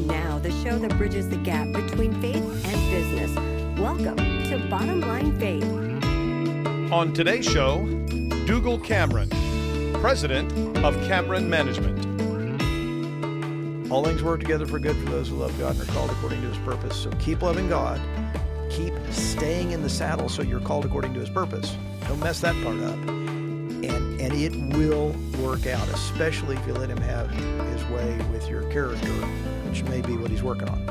And now, the show that bridges the gap between faith and business. Welcome to Bottom Line Faith. On today's show, Dougal Cameron, President of Cameron Management. All things work together for good for those who love God and are called according to his purpose. So keep loving God. Keep staying in the saddle so you're called according to his purpose. Don't mess that part up. And and it will work out, especially if you let him have his way with your character, which may be what he's working on.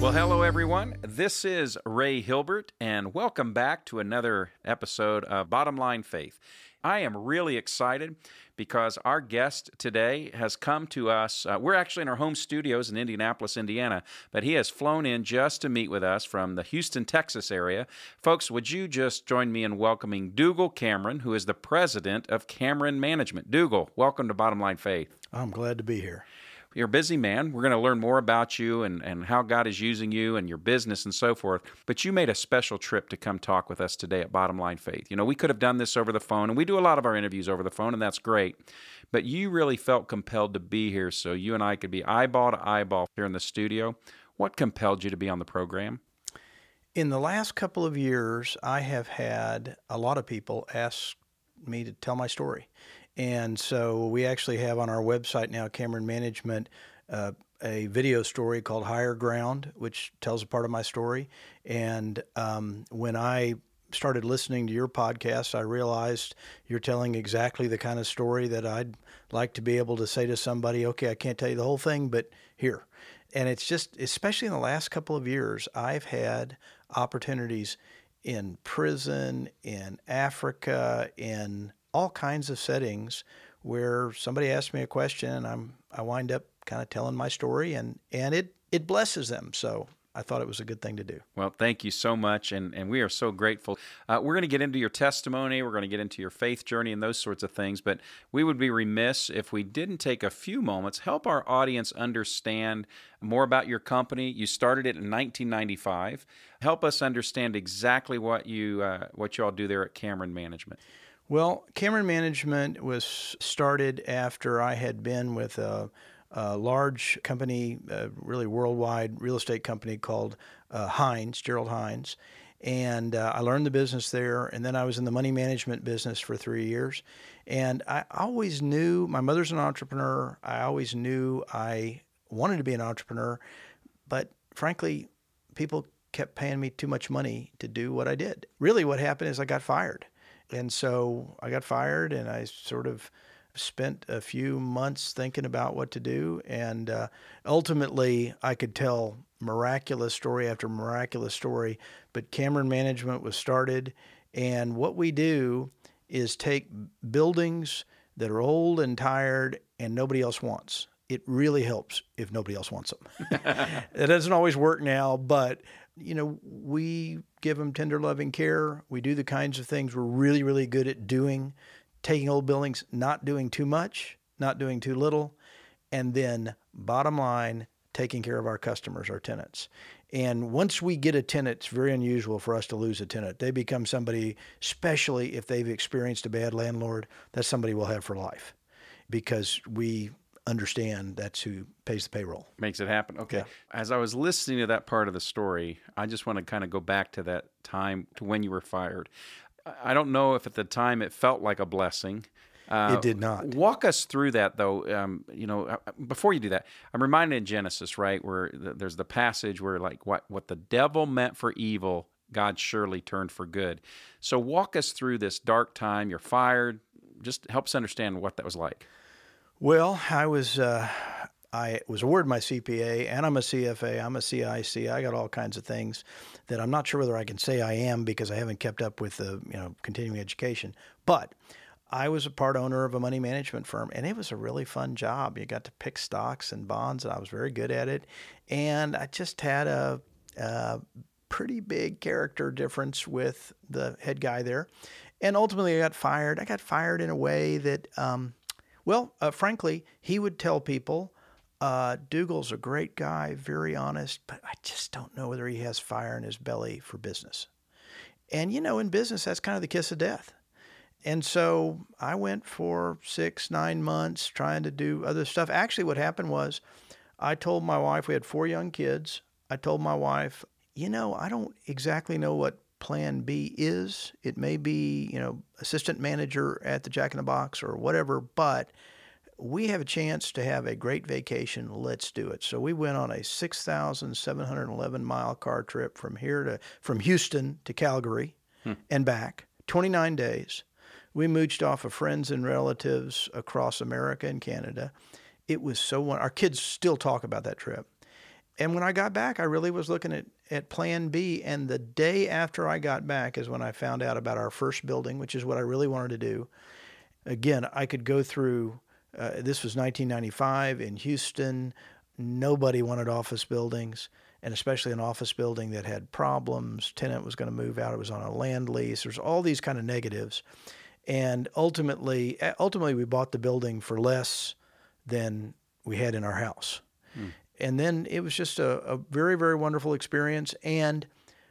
Well, hello, everyone. This is Ray Hilbert, and welcome back to another episode of Bottom Line Faith. I am really excited because our guest today has come to us. Uh, we're actually in our home studios in Indianapolis, Indiana, but he has flown in just to meet with us from the Houston, Texas area. Folks, would you just join me in welcoming Dougal Cameron, who is the president of Cameron Management? Dougal, welcome to Bottom Line Faith. I'm glad to be here. You're a busy man. We're going to learn more about you and, and how God is using you and your business and so forth. But you made a special trip to come talk with us today at Bottom Line Faith. You know, we could have done this over the phone, and we do a lot of our interviews over the phone, and that's great. But you really felt compelled to be here so you and I could be eyeball to eyeball here in the studio. What compelled you to be on the program? In the last couple of years, I have had a lot of people ask me to tell my story. And so we actually have on our website now, Cameron Management, uh, a video story called Higher Ground, which tells a part of my story. And um, when I started listening to your podcast, I realized you're telling exactly the kind of story that I'd like to be able to say to somebody, okay, I can't tell you the whole thing, but here. And it's just, especially in the last couple of years, I've had opportunities in prison, in Africa, in all kinds of settings where somebody asks me a question and I'm I wind up kind of telling my story and and it it blesses them. So I thought it was a good thing to do. Well, thank you so much, and, and we are so grateful. Uh, we're going to get into your testimony, we're going to get into your faith journey and those sorts of things, but we would be remiss if we didn't take a few moments, help our audience understand more about your company. You started it in 1995. Help us understand exactly what you uh, what you all do there at Cameron Management. Well, Cameron Management was started after I had been with a, a large company, a really worldwide real estate company called uh, Hines, Gerald Hines. And uh, I learned the business there. And then I was in the money management business for three years. And I always knew my mother's an entrepreneur. I always knew I wanted to be an entrepreneur. But frankly, people kept paying me too much money to do what I did. Really, what happened is I got fired and so I got fired, and I sort of spent a few months thinking about what to do. And uh, ultimately, I could tell miraculous story after miraculous story. But Cameron Management was started, and what we do is take buildings that are old and tired and nobody else wants. It really helps if nobody else wants them. it doesn't always work now, but you know, we give them tender loving care. We do the kinds of things we're really, really good at doing, taking old buildings, not doing too much, not doing too little, and then bottom line, taking care of our customers, our tenants. And once we get a tenant, it's very unusual for us to lose a tenant. They become somebody, especially if they've experienced a bad landlord, that's somebody we'll have for life because we understand that's who pays the payroll. Makes it happen. Okay. Yeah. As I was listening to that part of the story, I just want to kind of go back to that time to when you were fired. I don't know if at the time it felt like a blessing. Uh, it did not. Walk us through that, though. Um, you know, uh, before you do that, I'm reminded in Genesis, right, where there's the passage where, like, what what the devil meant for evil, God surely turned for good. So, walk us through this dark time. You're fired. Just help us understand what that was like. Well, I was uh, I was awarded my CPA, and I'm a CFA. I'm a CIC. I got all kinds of things that I'm not sure whether I can say I am because I haven't kept up with the you know continuing education. But I was a part owner of a money management firm, and it was a really fun job. You got to pick stocks and bonds, and I was very good at it. And I just had a, a pretty big character difference with the head guy there. And ultimately, I got fired. I got fired in a way that. Um, well, uh, frankly, he would tell people, uh, Dougal's a great guy, very honest, but I just don't know whether he has fire in his belly for business. And, you know, in business, that's kind of the kiss of death. and so I went for six, nine months trying to do other stuff. Actually, what happened was I told my wife, we had four young kids. I told my wife, you know, I don't exactly know what plan B is. It may be, you know, assistant manager at the Jack in the Box or whatever, but we have a chance to have a great vacation. Let's do it. So we went on a 6,711 mile car trip from here to from Houston to Calgary hmm. and back, 29 days. We mooched off of friends and relatives across America and Canada. It was so our kids still talk about that trip. And when I got back, I really was looking at, at plan B. And the day after I got back is when I found out about our first building, which is what I really wanted to do. Again, I could go through, uh, this was 1995 in Houston. Nobody wanted office buildings, and especially an office building that had problems. Tenant was going to move out. It was on a land lease. There's all these kind of negatives. And ultimately, ultimately, we bought the building for less than we had in our house. Hmm. And then it was just a, a very, very wonderful experience. And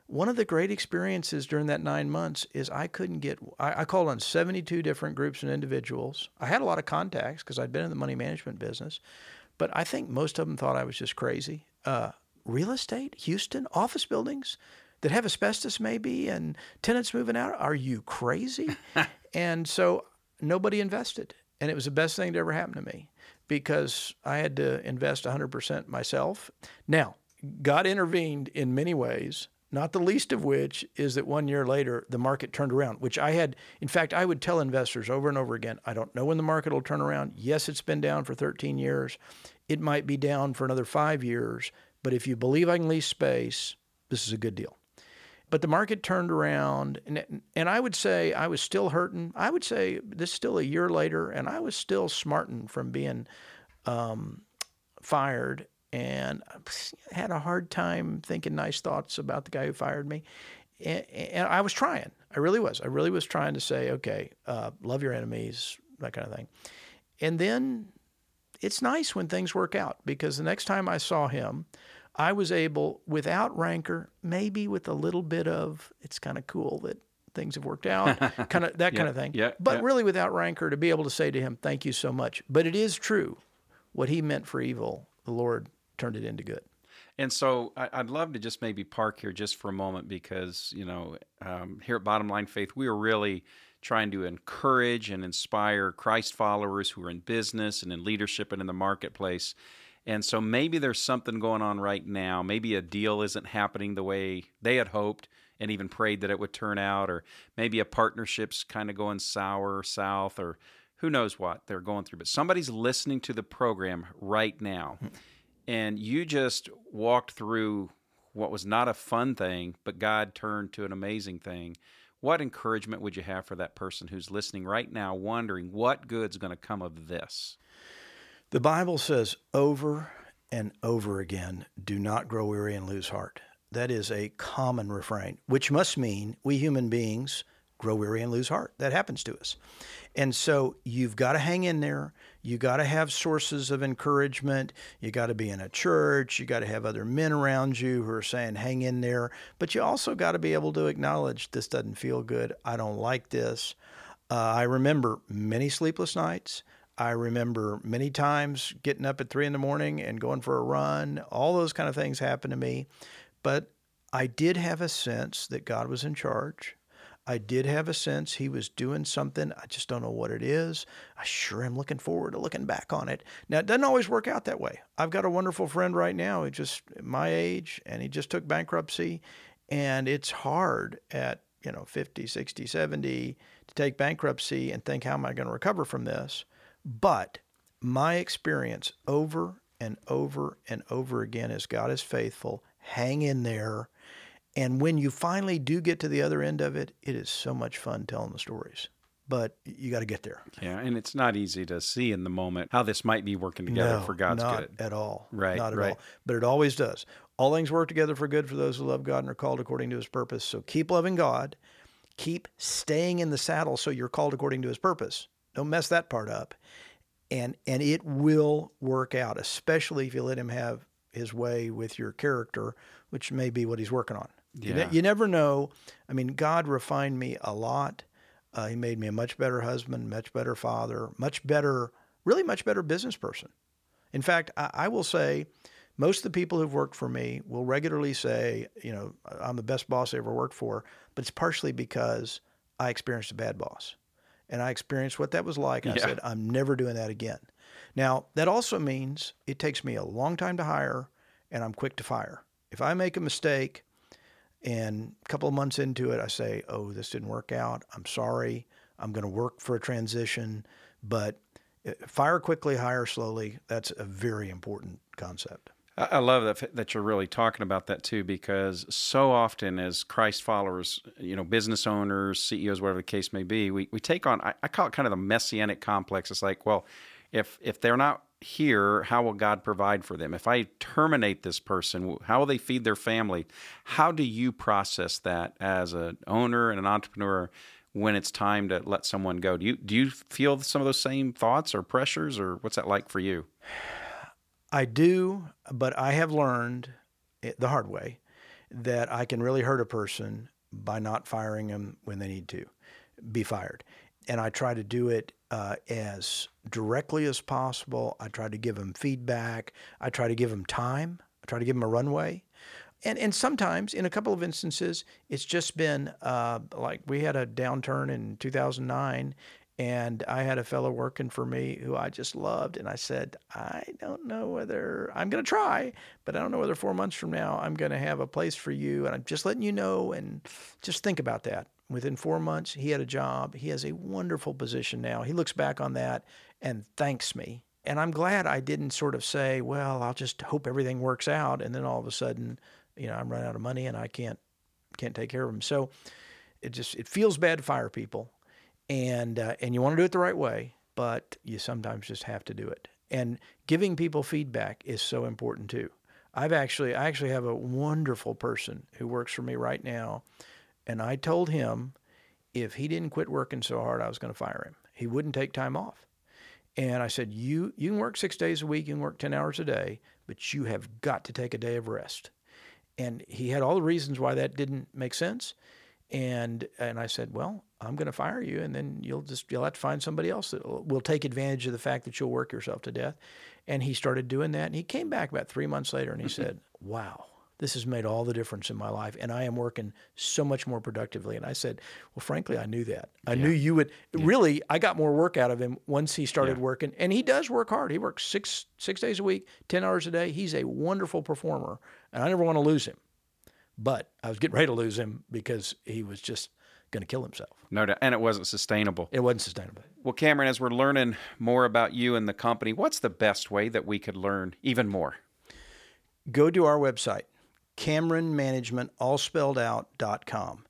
one of the great experiences during that nine months is I couldn't get, I, I called on 72 different groups and individuals. I had a lot of contacts because I'd been in the money management business, but I think most of them thought I was just crazy. Uh, real estate, Houston, office buildings that have asbestos maybe and tenants moving out. Are you crazy? and so nobody invested. And it was the best thing to ever happen to me because I had to invest 100% myself. Now, God intervened in many ways, not the least of which is that one year later, the market turned around, which I had, in fact, I would tell investors over and over again I don't know when the market will turn around. Yes, it's been down for 13 years. It might be down for another five years. But if you believe I can lease space, this is a good deal. But the market turned around, and, and I would say I was still hurting. I would say this is still a year later, and I was still smarting from being um, fired and had a hard time thinking nice thoughts about the guy who fired me. And, and I was trying. I really was. I really was trying to say, okay, uh, love your enemies, that kind of thing. And then it's nice when things work out because the next time I saw him, I was able, without rancor, maybe with a little bit of, it's kind of cool that things have worked out, kind of that yeah, kind of thing. Yeah, but yeah. really without rancor to be able to say to him, thank you so much. But it is true. What he meant for evil, the Lord turned it into good. And so I'd love to just maybe park here just for a moment because, you know, um, here at Bottom Line Faith, we are really trying to encourage and inspire Christ followers who are in business and in leadership and in the marketplace and so maybe there's something going on right now. Maybe a deal isn't happening the way they had hoped and even prayed that it would turn out, or maybe a partnership's kind of going sour or south, or who knows what they're going through. But somebody's listening to the program right now, hmm. and you just walked through what was not a fun thing, but God turned to an amazing thing. What encouragement would you have for that person who's listening right now, wondering what good's going to come of this? The Bible says over and over again, do not grow weary and lose heart. That is a common refrain, which must mean we human beings grow weary and lose heart. That happens to us. And so you've got to hang in there. You got to have sources of encouragement. You got to be in a church. You got to have other men around you who are saying, hang in there. But you also got to be able to acknowledge this doesn't feel good. I don't like this. Uh, I remember many sleepless nights. I remember many times getting up at three in the morning and going for a run. All those kind of things happened to me. But I did have a sense that God was in charge. I did have a sense he was doing something. I just don't know what it is. I sure am looking forward to looking back on it. Now, it doesn't always work out that way. I've got a wonderful friend right now, he just my age, and he just took bankruptcy. And it's hard at, you know, 50, 60, 70 to take bankruptcy and think, how am I going to recover from this? But my experience over and over and over again is God is faithful. Hang in there. And when you finally do get to the other end of it, it is so much fun telling the stories. But you got to get there. Yeah, and it's not easy to see in the moment how this might be working together no, for God's not good. at all. Right. Not at right. all. But it always does. All things work together for good for those who love God and are called according to his purpose. So keep loving God. Keep staying in the saddle so you're called according to his purpose. Don't mess that part up. And and it will work out, especially if you let him have his way with your character, which may be what he's working on. Yeah. You, ne- you never know. I mean, God refined me a lot. Uh, he made me a much better husband, much better father, much better, really much better business person. In fact, I, I will say most of the people who've worked for me will regularly say, you know, I'm the best boss I ever worked for, but it's partially because I experienced a bad boss. And I experienced what that was like. And Yeah. I said, I'm never doing that again. Now, that also means it takes me a long time to hire and I'm quick to fire. If I make a mistake and a couple of months into it, I say, oh, this didn't work out. I'm sorry. I'm going to work for a transition. But uh, fire quickly, hire slowly. That's a very important concept. I love that that you're really talking about that too, because so often as Christ followers, you know, business owners, CEOs, whatever the case may be, we, we take on I, I call it kind of the messianic complex. It's like, well, if if they're not here, how will God provide for them? If I terminate this person, how will they feed their family? How do you process that as an owner and an entrepreneur when it's time to let someone go? Do you do you feel some of those same thoughts or pressures, or what's that like for you? I do, but I have learned the hard way that I can really hurt a person by not firing them when they need to be fired. And I try to do it uh, as directly as possible. I try to give them feedback. I try to give them time. I try to give them a runway. And, and sometimes, in a couple of instances, it's just been uh, like we had a downturn in 2009, and I had a fellow working for me who I just loved. And I said, I don't know whether I'm going to try, but I don't know whether four months from now I'm going to have a place for you. And I'm just letting you know and just think about that. Within four months, he had a job. He has a wonderful position now. He looks back on that and thanks me. And I'm glad I didn't sort of say, well, I'll just hope everything works out. And then all of a sudden, you know, I'm running out of money and I can't can't take care of them. So it just it feels bad to fire people, and uh, and you want to do it the right way, but you sometimes just have to do it. And giving people feedback is so important too. I've actually I actually have a wonderful person who works for me right now, and I told him if he didn't quit working so hard, I was going to fire him. He wouldn't take time off. And I said, you, you can work six days a week, you can work 10 hours a day, but you have got to take a day of rest. And he had all the reasons why that didn't make sense. And, and I said, well, I'm going to fire you, and then you'll just you'll have to find somebody else that will, will take advantage of the fact that you'll work yourself to death. And he started doing that, and he came back about three months later, and he mm-hmm. said, "Wow, this has made all the difference in my life, and I am working so much more productively." And I said, "Well, frankly, I knew that. I knew you would. Really, I got more work out of him once he started working, and he does work hard. He works six six days a week, ten hours a day. He's a wonderful performer, and I never want to lose him. But I was getting ready to lose him because he was just going to kill himself. No doubt, and it wasn't sustainable. It wasn't sustainable. Well, Cameron, as we're learning more about you and the company, what's the best way that we could learn even more? go to our website, CameronManagement, all spelled out.com.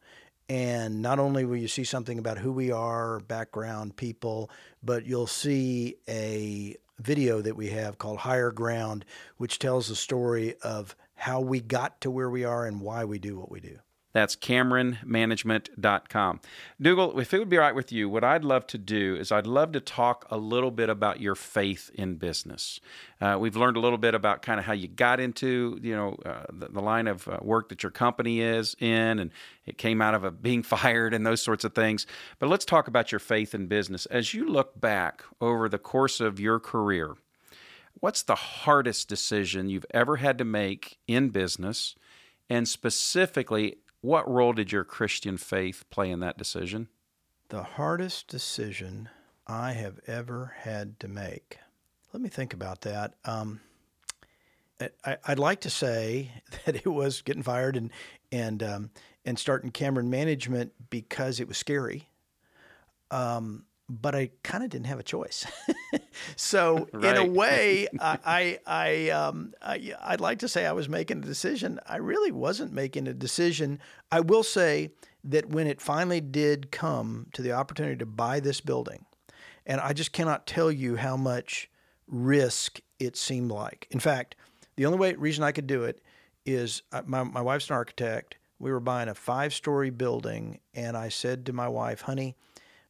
And not only will you see something about who we are, background, people, but you'll see a video that we have called Higher Ground, which tells the story of how we got to where we are and why we do what we do. That's CameronManagement.com. Dougal, if it would be all right with you, what I'd love to do is I'd love to talk a little bit about your faith in business. Uh, we've learned a little bit about kind of how you got into, you know, uh, the, the line of uh, work that your company is in, and it came out of a being fired and those sorts of things. But let's talk about your faith in business. As you look back over the course of your career, what's the hardest decision you've ever had to make in business? And specifically, what role did your Christian faith play in that decision? The hardest decision I have ever had to make. Let me think about that. Um, I, I'd like to say that it was getting fired and and um, and starting Cameron Management because it was scary. Um, but I kind of didn't have a choice. so in a way, I I I, um, I I'd like to say I was making a decision. I really wasn't making a decision. I will say that when it finally did come to the opportunity to buy this building, and I just cannot tell you how much risk it seemed like. In fact, the only way reason I could do it is uh, my my wife's an architect. We were buying a five story building, and I said to my wife, "Honey."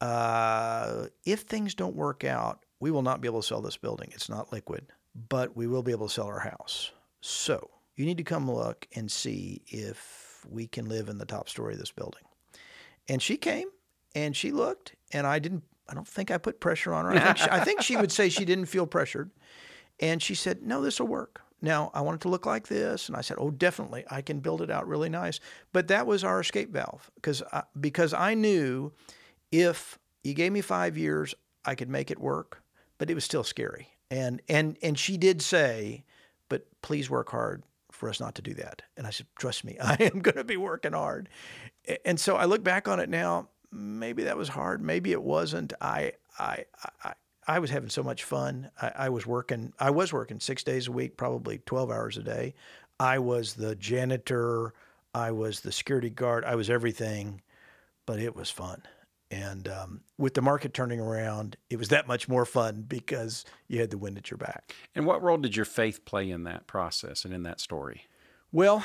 Uh, if things don't work out, we will not be able to sell this building. It's not liquid, but we will be able to sell our house. So you need to come look and see if we can live in the top story of this building. And she came and she looked, and I didn't. I don't think I put pressure on her. I think she, I think she would say she didn't feel pressured, and she said, "No, this will work." Now I want it to look like this, and I said, "Oh, definitely, I can build it out really nice." But that was our escape valve because I, because I knew if you gave me five years, I could make it work, but it was still scary. And and and she did say, "But please work hard for us not to do that." And I said, "Trust me, I am going to be working hard." And so I look back on it now. Maybe that was hard. Maybe it wasn't. I I I. I was having so much fun. I, I was working. I was working six days a week, probably twelve hours a day. I was the janitor. I was the security guard. I was everything, but it was fun. And um, with the market turning around, it was that much more fun because you had the wind at your back. And what role did your faith play in that process and in that story? Well,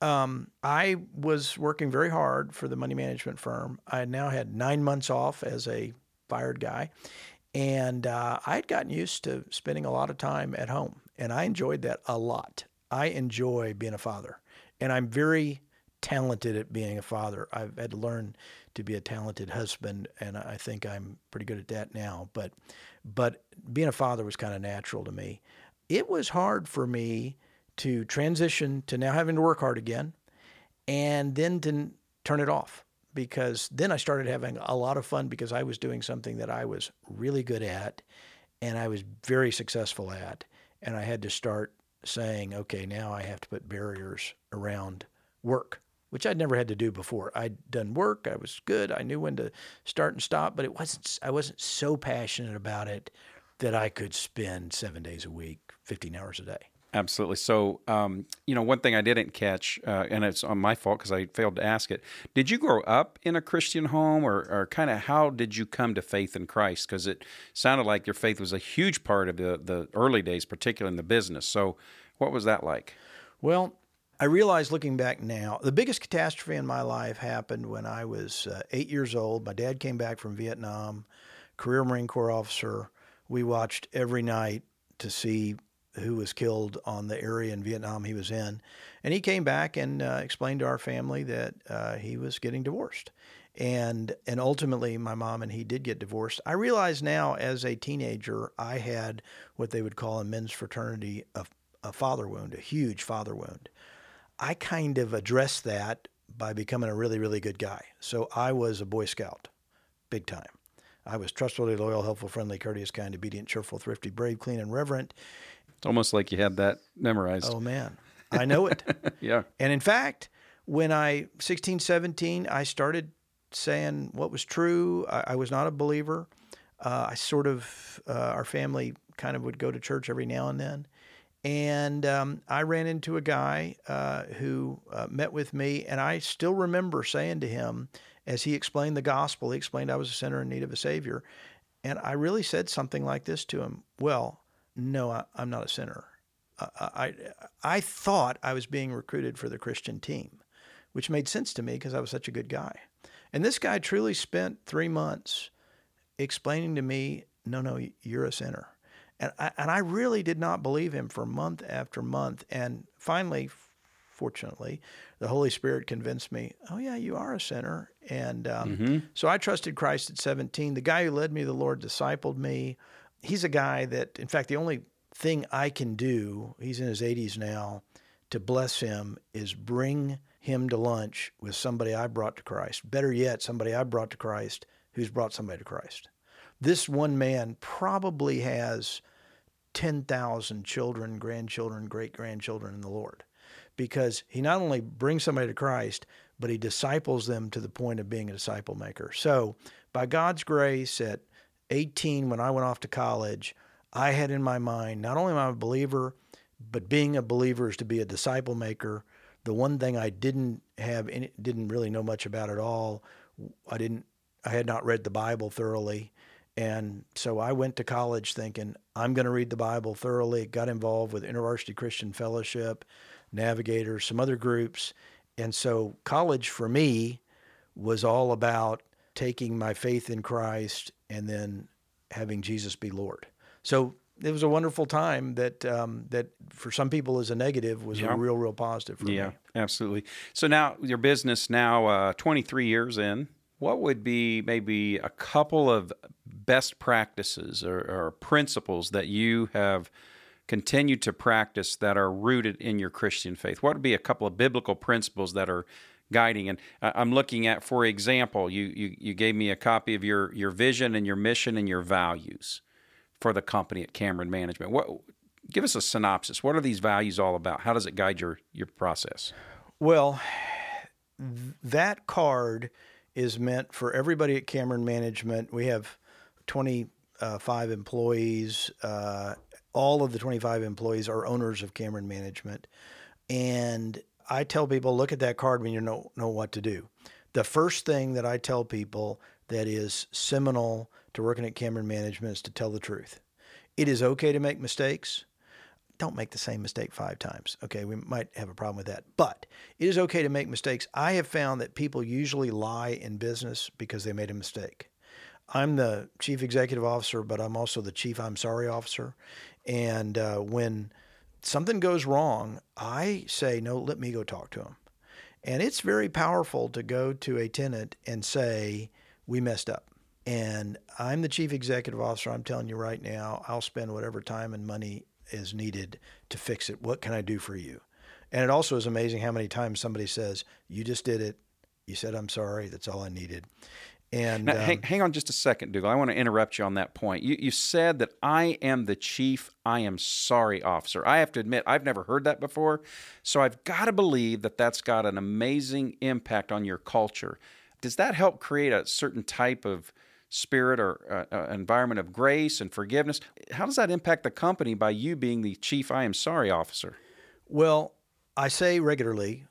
um, I was working very hard for the money management firm. I had now had nine months off as a fired guy. And uh, I had gotten used to spending a lot of time at home, and I enjoyed that a lot. I enjoy being a father, and I'm very talented at being a father. I've had to learn to be a talented husband, and I think I'm pretty good at that now. But but being a father was kind of natural to me. It was hard for me to transition to now having to work hard again, and then to turn it off because then I started having a lot of fun because I was doing something that I was really good at and I was very successful at. And I had to start saying, okay, now I have to put barriers around work, which I'd never had to do before. I'd done work, I was good, I knew when to start and stop, but it wasn't I wasn't so passionate about it that I could spend seven days a week, 15 hours a day. Absolutely. So, um, you know, one thing I didn't catch, uh, and it's on my fault because I failed to ask it. Did you grow up in a Christian home, or, or kind of how did you come to faith in Christ? Because it sounded like your faith was a huge part of the, the early days, particularly in the business. So, what was that like? Well, I realize looking back now, the biggest catastrophe in my life happened when I was uh, eight years old. My dad came back from Vietnam, career Marine Corps officer. We watched every night to see who was killed on the area in Vietnam he was in. And he came back and uh, explained to our family that uh, he was getting divorced. And, and ultimately, my mom and he did get divorced. I realize now, as a teenager, I had what they would call in men's fraternity a, a father wound, a huge father wound. I kind of addressed that by becoming a really, really good guy. So I was a Boy Scout, big time. I was trustworthy, loyal, helpful, friendly, courteous, kind, obedient, cheerful, thrifty, brave, clean, and reverent. It's almost like you had that memorized. Oh man, I know it. yeah. And in fact, when I 16, 17, I started saying what was true. I, I was not a believer. Uh, I sort of uh, our family kind of would go to church every now and then, and um, I ran into a guy uh, who uh, met with me, and I still remember saying to him as he explained the gospel, he explained I was a sinner in need of a savior, and I really said something like this to him: "Well." no, I, am not a sinner. I, I, I thought I was being recruited for the Christian team, which made sense to me because I was such a good guy. And this guy truly spent three months explaining to me, no, no, you're a sinner. And I, and I really did not believe him for month after month. And finally, fortunately, the Holy Spirit convinced me, oh, yeah, you are a sinner. And um, mm-hmm. so I trusted Christ at 17. The guy who led me, the Lord, discipled me he's a guy that, in fact, the only thing I can do, he's in his 80s now, to bless him is bring him to lunch with somebody I brought to Christ. Better yet, somebody I brought to Christ who's brought somebody to Christ. This one man probably has 10,000 children, grandchildren, great grandchildren in the Lord because he not only brings somebody to Christ, but he disciples them to the point of being a disciple maker. So, by God's grace, at 18, when I went off to college, I had in my mind not only am I a believer, but being a believer is to be a disciple maker. The one thing I didn't have, any, didn't really know much about at all, I didn't, I had not read the Bible thoroughly. And so I went to college thinking, I'm going to read the Bible thoroughly. Got involved with InterVarsity Christian Fellowship, Navigators, some other groups. And so college for me was all about taking my faith in Christ and then having Jesus be Lord. So it was a wonderful time that um, that for some people is a negative was yeah. a real real positive for yeah, me. Yeah, absolutely. So now your business now uh, 23 years in. what would be maybe a couple of best practices or, or principles that you have continued to practice that are rooted in your Christian faith? What would be a couple of biblical principles that are guiding? And uh, I'm looking at, for example, you, you, you gave me a copy of your, your vision and your mission and your values for the company at Cameron Management. What, give us a synopsis. What are these values all about? How does it guide your, your process? Well, that card is meant for everybody at Cameron Management. We have 25 employees. Uh, all of the 25 employees are owners of Cameron Management. And I tell people, look at that card when you know, know what to do. The first thing that I tell people that is seminal to working at Cameron Management is to tell the truth. It is okay to make mistakes. Don't make the same mistake five times. Okay, we might have a problem with that. But it is okay to make mistakes. I have found that people usually lie in business because they made a mistake. I'm the chief executive officer, but I'm also the chief I'm sorry officer. And uh, when something goes wrong, I say, no, let me go talk to him. And it's very powerful to go to a tenant and say, we messed up. And I'm the chief executive officer. I'm telling you right now, I'll spend whatever time and money is needed to fix it. What can I do for you? And it also is amazing how many times somebody says, You just did it. You said, I'm sorry. That's all I needed. And now, um, hang, hang, on just a second, Dougal. I want to interrupt you on that point. You, you said that I am the chief I am sorry officer. I have to admit, I've never heard that before. So I've got to believe that that's got an amazing impact on your culture. Does that help create a certain type of spirit or uh, uh, environment of grace and forgiveness? How does that impact the company by you being the chief I am sorry officer? Well, I say regularly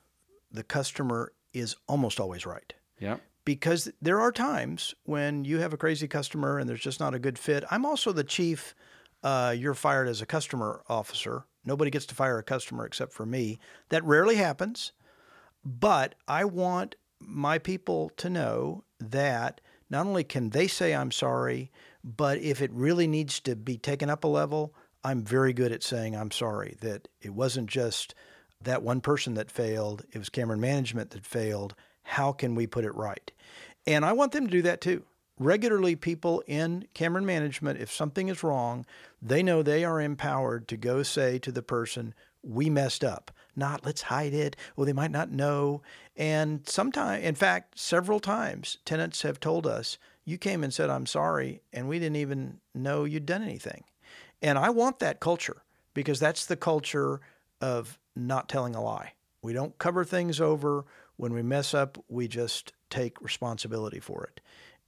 the customer is almost always right. Yeah because there are times when you have a crazy customer and there's just not a good fit. I'm also the chief. Uh, you're fired as a customer officer. Nobody gets to fire a customer except for me. That rarely happens, but I want my people to know that not only can they say I'm sorry, but if it really needs to be taken up a level, I'm very good at saying I'm sorry. That it wasn't just that one person that failed, it was Cameron Management that failed how can we put it right? And I want them to do that too. Regularly, people in Cameron management, if something is wrong, they know they are empowered to go say to the person, we messed up. Not let's hide it. Well, they might not know. And sometimes, in fact, several times, tenants have told us, you came and said, I'm sorry, and we didn't even know you'd done anything. And I want that culture because that's the culture of not telling a lie. We don't cover things over. When we mess up, we just take responsibility for it.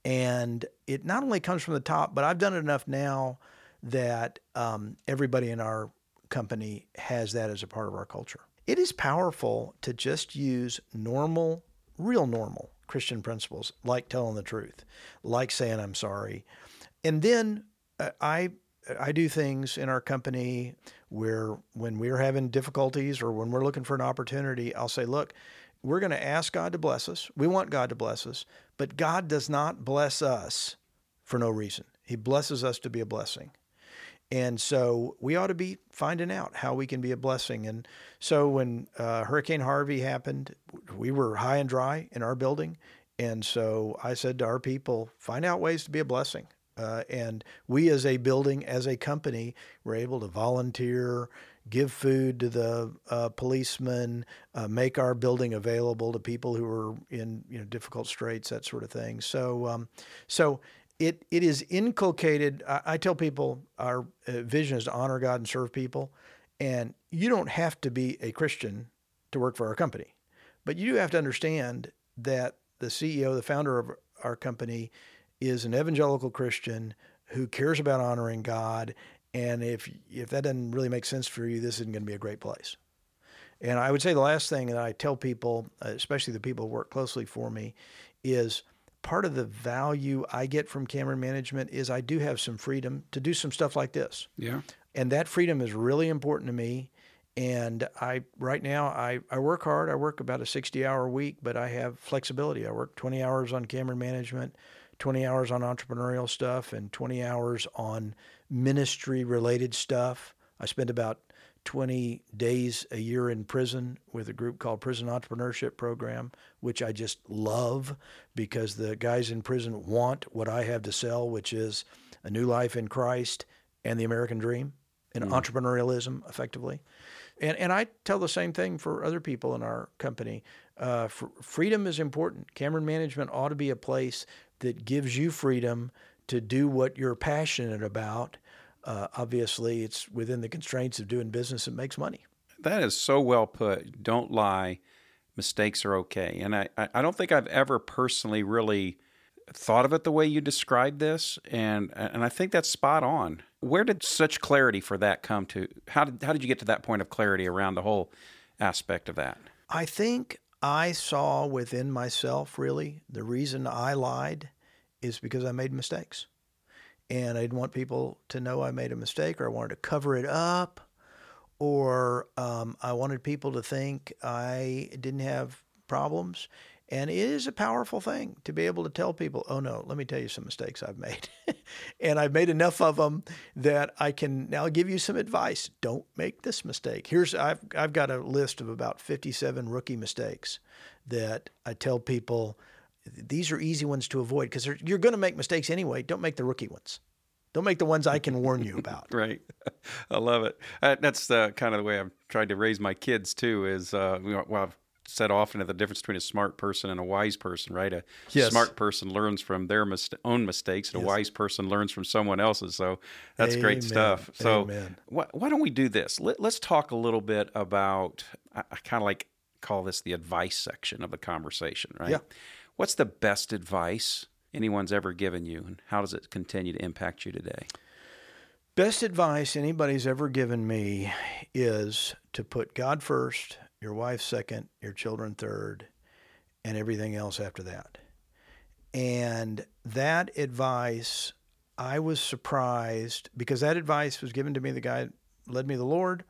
And it not only comes from the top, but I've done it enough now that um, everybody in our company has that as a part of our culture. It is powerful to just use normal, real normal Christian principles like telling the truth, like saying I'm sorry. And then uh, I I do things in our company where when we're having difficulties or when we're looking for an opportunity, I'll say, look, we're going to ask God to bless us. We want God to bless us, but God does not bless us for no reason. He blesses us to be a blessing. And so we ought to be finding out how we can be a blessing. And so when uh, Hurricane Harvey happened, we were high and dry in our building. And so I said to our people, find out ways to be a blessing. Uh, and we, as a building, as a company, were able to volunteer give food to the uh, policemen, uh, make our building available to people who are in you know difficult straits, that sort of thing. So, um, so it it is inculcated. I, I tell people our uh, vision is to honor God and serve people, and you don't have to be a Christian to work for our company, but you do have to understand that the CEO, the founder of our company, is an evangelical Christian who cares about honoring God and if if that doesn't really make sense for you, this isn't going to be a great place. And I would say the last thing that I tell people, uh, especially the people who work closely for me, is part of the value I get from Cameron Management is I do have some freedom to do some stuff like this. Yeah. And that freedom is really important to me. And I right now I, I work hard. I work about a 60 hour week, but I have flexibility. I work 20 hours on Cameron Management, 20 hours on entrepreneurial stuff, and 20 hours on ministry related stuff. I spend about 20 days a year in prison with a group called Prison Entrepreneurship Program, which I just love because the guys in prison want what I have to sell, which is a new life in Christ and the American dream and mm. entrepreneurialism, effectively. And, and I tell the same thing for other people in our company. Uh, freedom is important. Cameron Management ought to be a place that gives you freedom to do what you're passionate about uh, obviously it's within the constraints of doing business and makes money. That is so well put. Don't lie. Mistakes are okay. And I, I don't think I've ever personally really thought of it the way you described this. And, and I think that's spot on. Where did such clarity for that come to? How did, how did you get to that point of clarity around the whole aspect of that? I think I saw within myself really the reason I lied is because I made mistakes and I didn't want people to know I made a mistake, or I wanted to cover it up, or um, I wanted people to think I didn't have problems. And it is a powerful thing to be able to tell people, oh no, let me tell you some mistakes I've made. and I've made enough of them that I can now give you some advice. Don't make this mistake. Here's I've I've got a list of about 57 rookie mistakes that I tell people these are easy ones to avoid because you're going to make mistakes anyway. Don't make the rookie ones. Don't make the ones I can warn you about. right. I love it. Uh, that's the kind of the way I've tried to raise my kids too. Is uh, well, I've said often the difference between a smart person and a wise person. Right. A yes. smart person learns from their mis- own mistakes, and yes. a wise person learns from someone else's. So that's Amen. great stuff. So why, why, don't we do this? Let, us talk a little bit about. I, I kind of like call this the advice section of the conversation. Right. Yeah. What's the best advice anyone's ever given you, and how does it continue to impact you today? Best advice anybody's ever given me is to put God first, your wife second, your children third, and everything else after that. And that advice, I was surprised because that advice was given to me. The guy led me the Lord.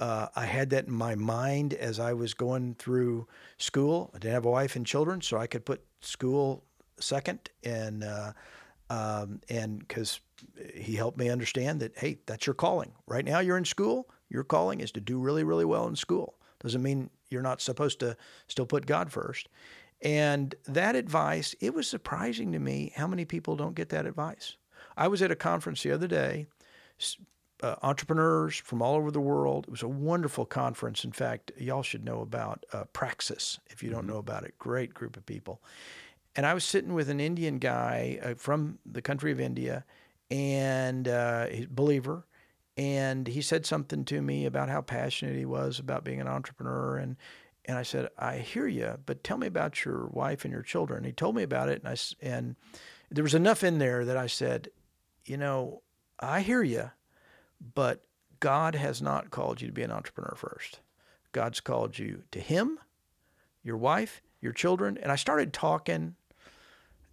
Uh, I had that in my mind as I was going through school. I didn't have a wife and children, so I could put school second, and uh, um, and because he helped me understand that hey, that's your calling. Right now, you're in school. Your calling is to do really, really well in school. Doesn't mean you're not supposed to still put God first. And that advice, it was surprising to me how many people don't get that advice. I was at a conference the other day uh, entrepreneurs from all over the world. It was a wonderful conference. In fact, y'all should know about uh, Praxis if you don't mm-hmm. know about it. Great group of people. And I was sitting with an Indian guy uh, from the country of India, and uh, he's a believer. And he said something to me about how passionate he was about being an entrepreneur. And and I said, I hear you, but tell me about your wife and your children. He told me about it, and I and there was enough in there that I said, you know, I hear you, but God has not called you to be an entrepreneur first. God's called you to Him, your wife, your children. And I started talking,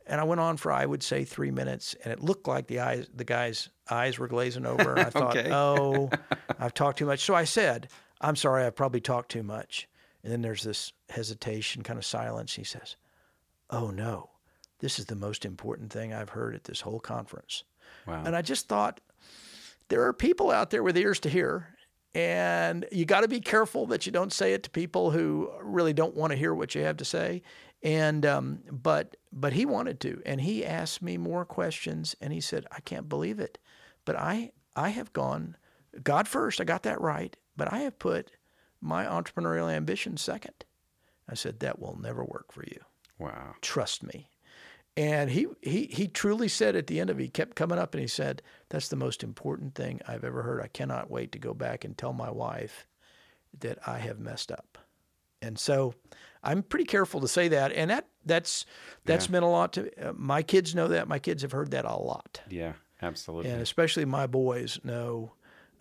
and I went on for I would say three minutes, and it looked like the eyes, the guy's eyes were glazing over. And I thought, oh, I've talked too much. So I said, I'm sorry, I've probably talked too much. And then there's this hesitation, kind of silence. He says, Oh no, this is the most important thing I've heard at this whole conference. Wow. And I just thought, there are people out there with ears to hear. And you got to be careful that you don't say it to people who really don't want to hear what you have to say. And um, but but he wanted to, and he asked me more questions, and he said, "I can't believe it, but I I have gone God first. I got that right, but I have put my entrepreneurial ambition second. I said that will never work for you. Wow, trust me. And he, he, he truly said at the end of it, he kept coming up and he said, That's the most important thing I've ever heard. I cannot wait to go back and tell my wife that I have messed up. And so I'm pretty careful to say that. And that, that's, that's yeah. meant a lot to uh, my kids know that. My kids have heard that a lot. Yeah, absolutely. And especially my boys know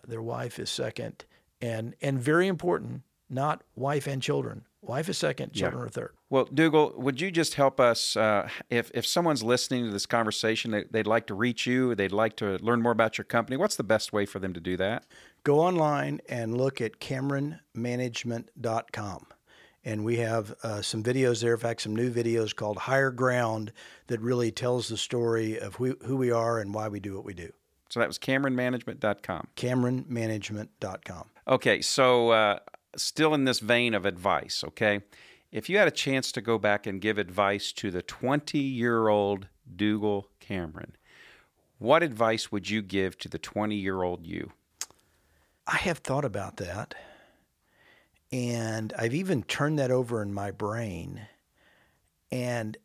their wife is second. And, and very important, not wife and children, Wife is second, children yeah. are third. Well, Dougal, would you just help us uh, if if someone's listening to this conversation, they, they'd like to reach you, they'd like to learn more about your company. What's the best way for them to do that? Go online and look at CameronManagement.com. And we have uh, some videos there, in fact, some new videos called Higher Ground that really tells the story of who, who we are and why we do what we do. So that was CameronManagement.com. CameronManagement.com. Okay, so uh, still in this vein of advice, okay? If you had a chance to go back and give advice to the 20 year old Dougal Cameron, what advice would you give to the 20 year old you? I have thought about that. And I've even turned that over in my brain. And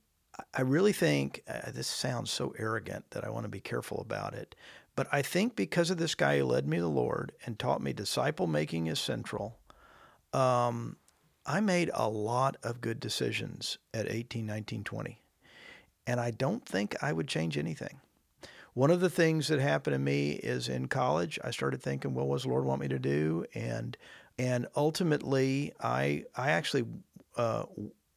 I really think uh, this sounds so arrogant that I want to be careful about it. But I think because of this guy who led me to the Lord and taught me disciple making is central, um, I made a lot of good decisions at 18, 19, 20. And I don't think I would change anything. One of the things that happened to me is in college, I started thinking, well, what does the Lord want me to do? And and ultimately, I I actually uh,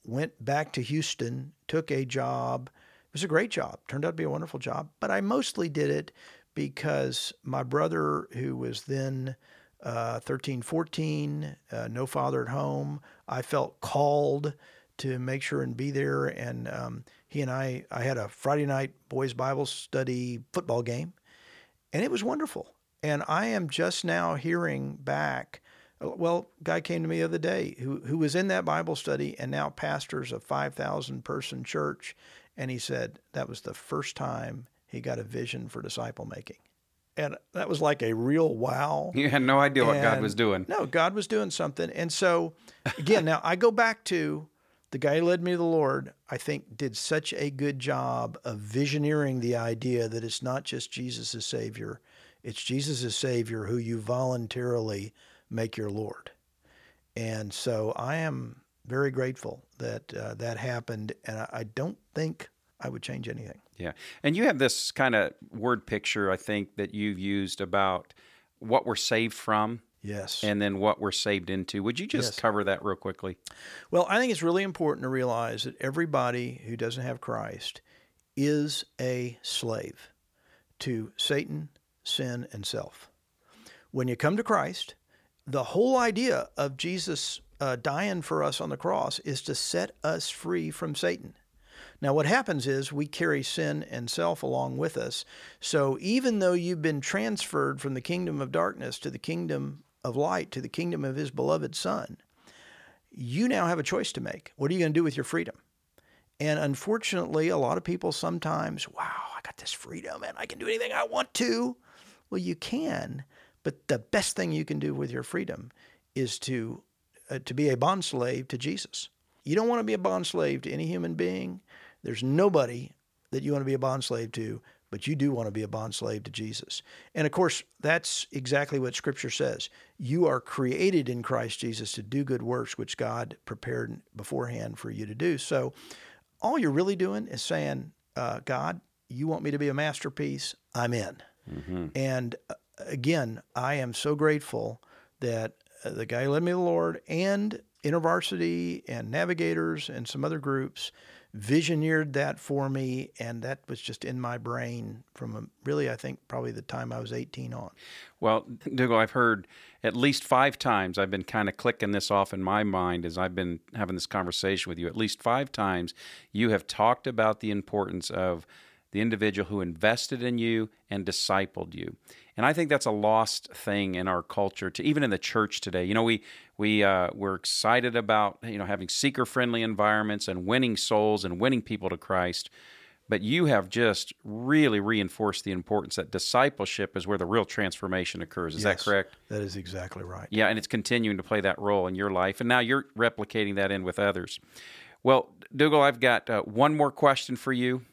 went back to Houston, took a job. It was a great job, turned out to be a wonderful job, but I mostly did it because my brother, who was then uh, 13, 14, uh, no father at home, I felt called to make sure and be there. And um, he and I, I had a Friday night boys Bible study football game, and it was wonderful. And I am just now hearing back. Well, guy came to me the other day who who was in that Bible study and now pastors a five thousand person church, and he said that was the first time he got a vision for disciple making. And that was like a real wow. You had no idea what God was doing. No, God was doing something. And so, again, now I go back to the guy who led me to the Lord, I think did such a good job of visioneering the idea that it's not just Jesus as Savior, it's Jesus as Savior who you voluntarily make your Lord. And so I am very grateful that uh, that happened. And I, I don't think I would change anything. Yeah. And you have this kind of word picture, I think, that you've used about what we're saved from Yes. and then what we're saved into. Would you just Yes. cover that real quickly? Well, I think it's really important to realize that everybody who doesn't have Christ is a slave to Satan, sin, and self. When you come to Christ, the whole idea of Jesus uh, dying for us on the cross is to set us free from Satan. Now, what happens is we carry sin and self along with us. So, even though you've been transferred from the kingdom of darkness to the kingdom of light, to the kingdom of his beloved Son, you now have a choice to make. What are you going to do with your freedom? And unfortunately, a lot of people sometimes, wow, I got this freedom and I can do anything I want to. Well, you can, but the best thing you can do with your freedom is to uh, to be a bond slave to Jesus. You don't want to be a bond slave to any human being. There's nobody that you want to be a bond slave to, but you do want to be a bond slave to Jesus. And of course, that's exactly what Scripture says. You are created in Christ Jesus to do good works, which God prepared beforehand for you to do. So, all you're really doing is saying, uh, God, you want me to be a masterpiece? I'm in. And uh, again, I am so grateful that uh, the guy led me to the Lord and InterVarsity and Navigators and some other groups visioneered that for me. And that was just in my brain from a, really, I think, probably the time I was 18 on. Well, Dougal, I've heard at least five times, I've been kind of clicking this off in my mind as I've been having this conversation with you. At least five times, you have talked about the importance of the individual who invested in you and discipled you. And I think that's a lost thing in our culture, to even in the church today. You know, we we uh, we're excited about you know having seeker friendly environments and winning souls and winning people to Christ. But you have just really reinforced the importance that discipleship is where the real transformation occurs. Is that correct? That is exactly right. Yeah, and it's continuing to play that role in your life, and now you're replicating that in with others. Well, Dougal, I've got uh, one more question for you,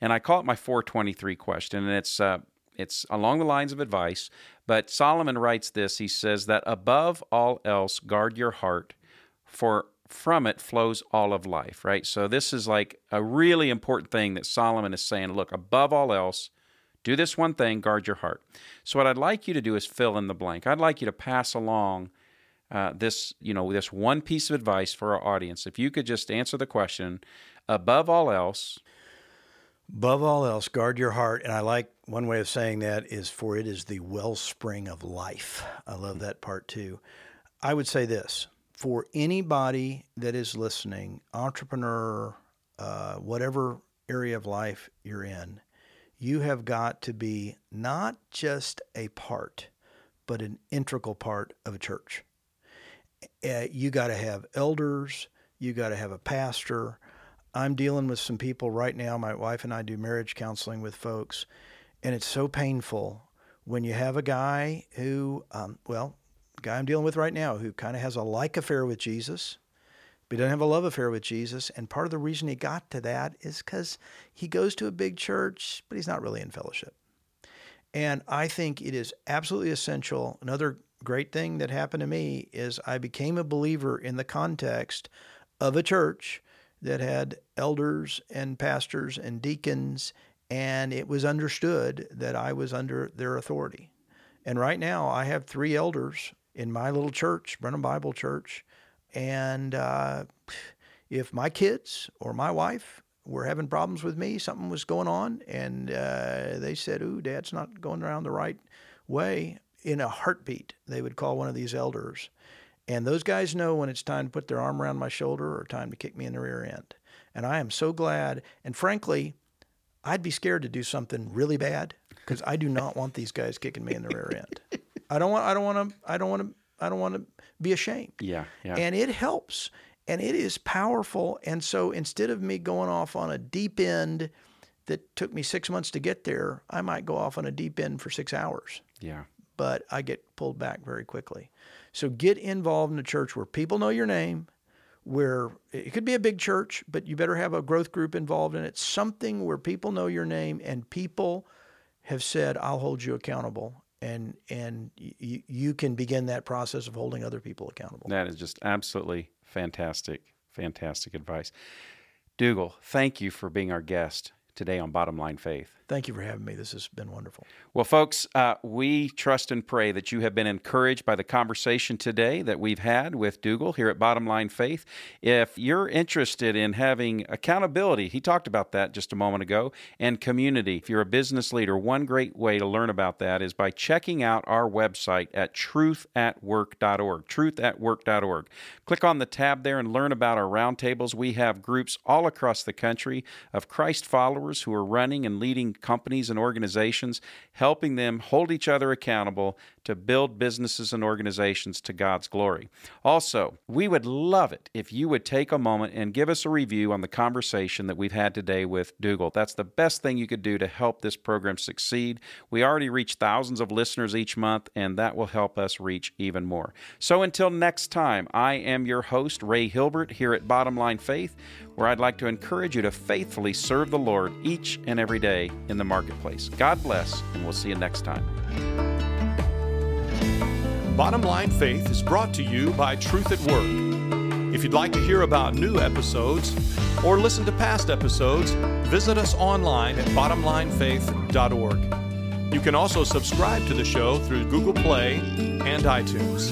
and I call it my 423 question, and it's uh, it's along the lines of advice. But Solomon writes this: He says that above all else, guard your heart, for from it flows all of life. Right. So this is like a really important thing that Solomon is saying. Look, above all else, do this one thing: guard your heart. So what I'd like you to do is fill in the blank. I'd like you to pass along uh, this, you know, this one piece of advice for our audience. If you could just answer the question, above all else, Above all else, guard your heart. And I like one way of saying that is for it is the wellspring of life. I love that part too. I would say this for anybody that is listening, entrepreneur, uh, whatever area of life you're in, you have got to be not just a part, but an integral part of a church. Uh, you got to have elders, you got to have a pastor. I'm dealing with some people right now. My wife and I do marriage counseling with folks, and it's so painful when you have a guy who, um, well, guy I'm dealing with right now who kind of has a like affair with Jesus, but he doesn't have a love affair with Jesus. And part of the reason he got to that is because he goes to a big church, but he's not really in fellowship. And I think it is absolutely essential. Another great thing that happened to me is I became a believer in the context of a church that had elders and pastors and deacons, and it was understood that I was under their authority. And right now, I have three elders in my little church, Brenham Bible Church, and uh, if my kids or my wife were having problems with me, something was going on, and uh, they said, "Ooh, Dad's not going around the right way." In a heartbeat, they would call one of these elders, and those guys know when it's time to put their arm around my shoulder or time to kick me in the rear end. And I am so glad. And frankly, I'd be scared to do something really bad because I do not want these guys kicking me in the rear end. I don't want. I don't want to. I don't want to. I don't want to be ashamed. Yeah, yeah. And it helps, and it is powerful. And so instead of me going off on a deep end that took me six months to get there, I might go off on a deep end for six hours. Yeah. But I get pulled back very quickly. So get involved in a church where people know your name, where it could be a big church, but you better have a growth group involved in it. Something where people know your name and people have said, "I'll hold you accountable," and and y- you can begin that process of holding other people accountable. That is just absolutely fantastic, fantastic advice. Dougal, thank you for being our guest today on Bottom Line Faith. Thank you for having me. This has been wonderful. Well, folks, uh, we trust and pray that you have been encouraged by the conversation today that we've had with Dougal here at Bottom Line Faith. If you're interested in having accountability, he talked about that just a moment ago, and community, if you're a business leader, one great way to learn about that is by checking out our website at truthatwork.org. Truthatwork.org. Click on the tab there and learn about our roundtables. We have groups all across the country of Christ followers who are running and leading companies and organizations, helping them hold each other accountable to build businesses and organizations to God's glory. Also, we would love it if you would take a moment and give us a review on the conversation that we've had today with Dougal. That's the best thing you could do to help this program succeed. We already reach thousands of listeners each month, and that will help us reach even more. So until next time, I am your host, Ray Hilbert, here at Bottom Line Faith, where I'd like to encourage you to faithfully serve the Lord each and every day in the marketplace. God bless, and we'll see you next time. Bottom Line Faith is brought to you by Truth at Work. If you'd like to hear about new episodes or listen to past episodes, visit us online at bottomlinefaith.org. You can also subscribe to the show through Google Play and iTunes.